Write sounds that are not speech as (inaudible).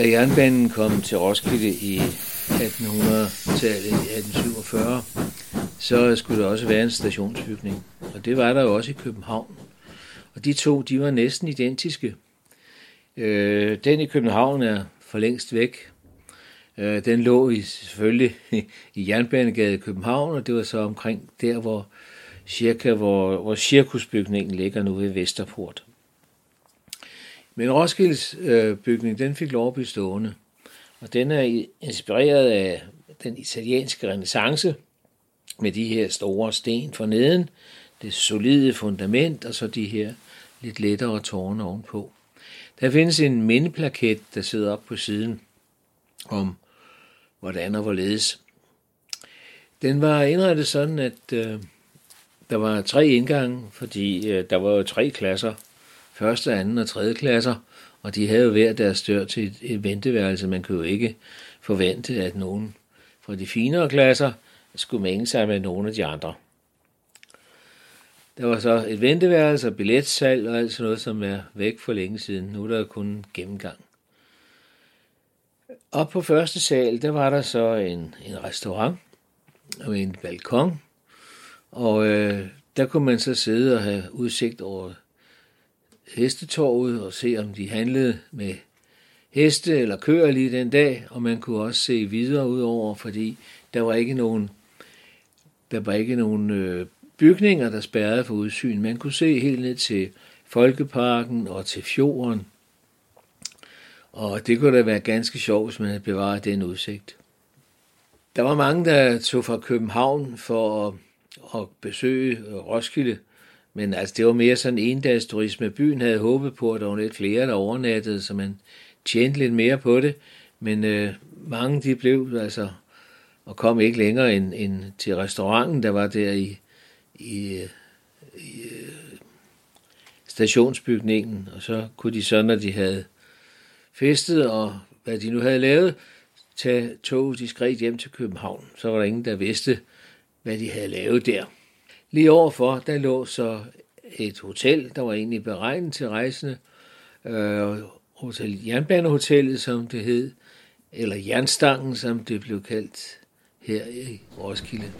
Da jernbanen kom til Roskilde i 1800-tallet, i 1847, så skulle der også være en stationsbygning. Og det var der jo også i København. Og de to, de var næsten identiske. Øh, den i København er for længst væk. Øh, den lå i, selvfølgelig (laughs) i Jernbanegade i København, og det var så omkring der, hvor cirka hvor, hvor cirkusbygningen ligger nu ved Vesterport. Men Roskilds øh, bygning, den fik lov at blive stående. Og den er inspireret af den italienske renaissance, med de her store sten for neden, det solide fundament, og så de her lidt lettere tårne ovenpå. Der findes en mindeplaket, der sidder op på siden om, hvordan og hvorledes. Den var indrettet sådan, at øh, der var tre indgange, fordi øh, der var jo tre klasser, første, anden og tredje klasser, og de havde jo hver deres dør til et, et venteværelse. Man kunne jo ikke forvente, at nogen fra de finere klasser skulle mænge sig med nogen af de andre. Der var så et venteværelse og billetsalg og alt sådan noget, som er væk for længe siden. Nu er der kun gennemgang. Op på første sal, der var der så en, en restaurant og en balkon, og øh, der kunne man så sidde og have udsigt over hestetorvet og se, om de handlede med heste eller køer lige den dag, og man kunne også se videre ud over, fordi der var ikke nogen, der var ikke nogen øh, bygninger, der spærrede for udsyn. Man kunne se helt ned til Folkeparken og til fjorden, og det kunne da være ganske sjovt, hvis man havde bevaret den udsigt. Der var mange, der tog fra København for at, at besøge Roskilde, men altså, det var mere sådan en dags turisme. Byen havde håbet på, at der var lidt flere, der overnattede, så man tjente lidt mere på det. Men øh, mange de blev altså og kom ikke længere end, end til restauranten, der var der i, i, øh, i øh, stationsbygningen. Og så kunne de så, når de havde festet og hvad de nu havde lavet, tage toget diskret hjem til København. Så var der ingen, der vidste, hvad de havde lavet der. Lige overfor, der lå så et hotel, der var egentlig beregnet til rejsende, øh, hotel, Jernbanehotellet, som det hed, eller Jernstangen, som det blev kaldt her i Roskilde.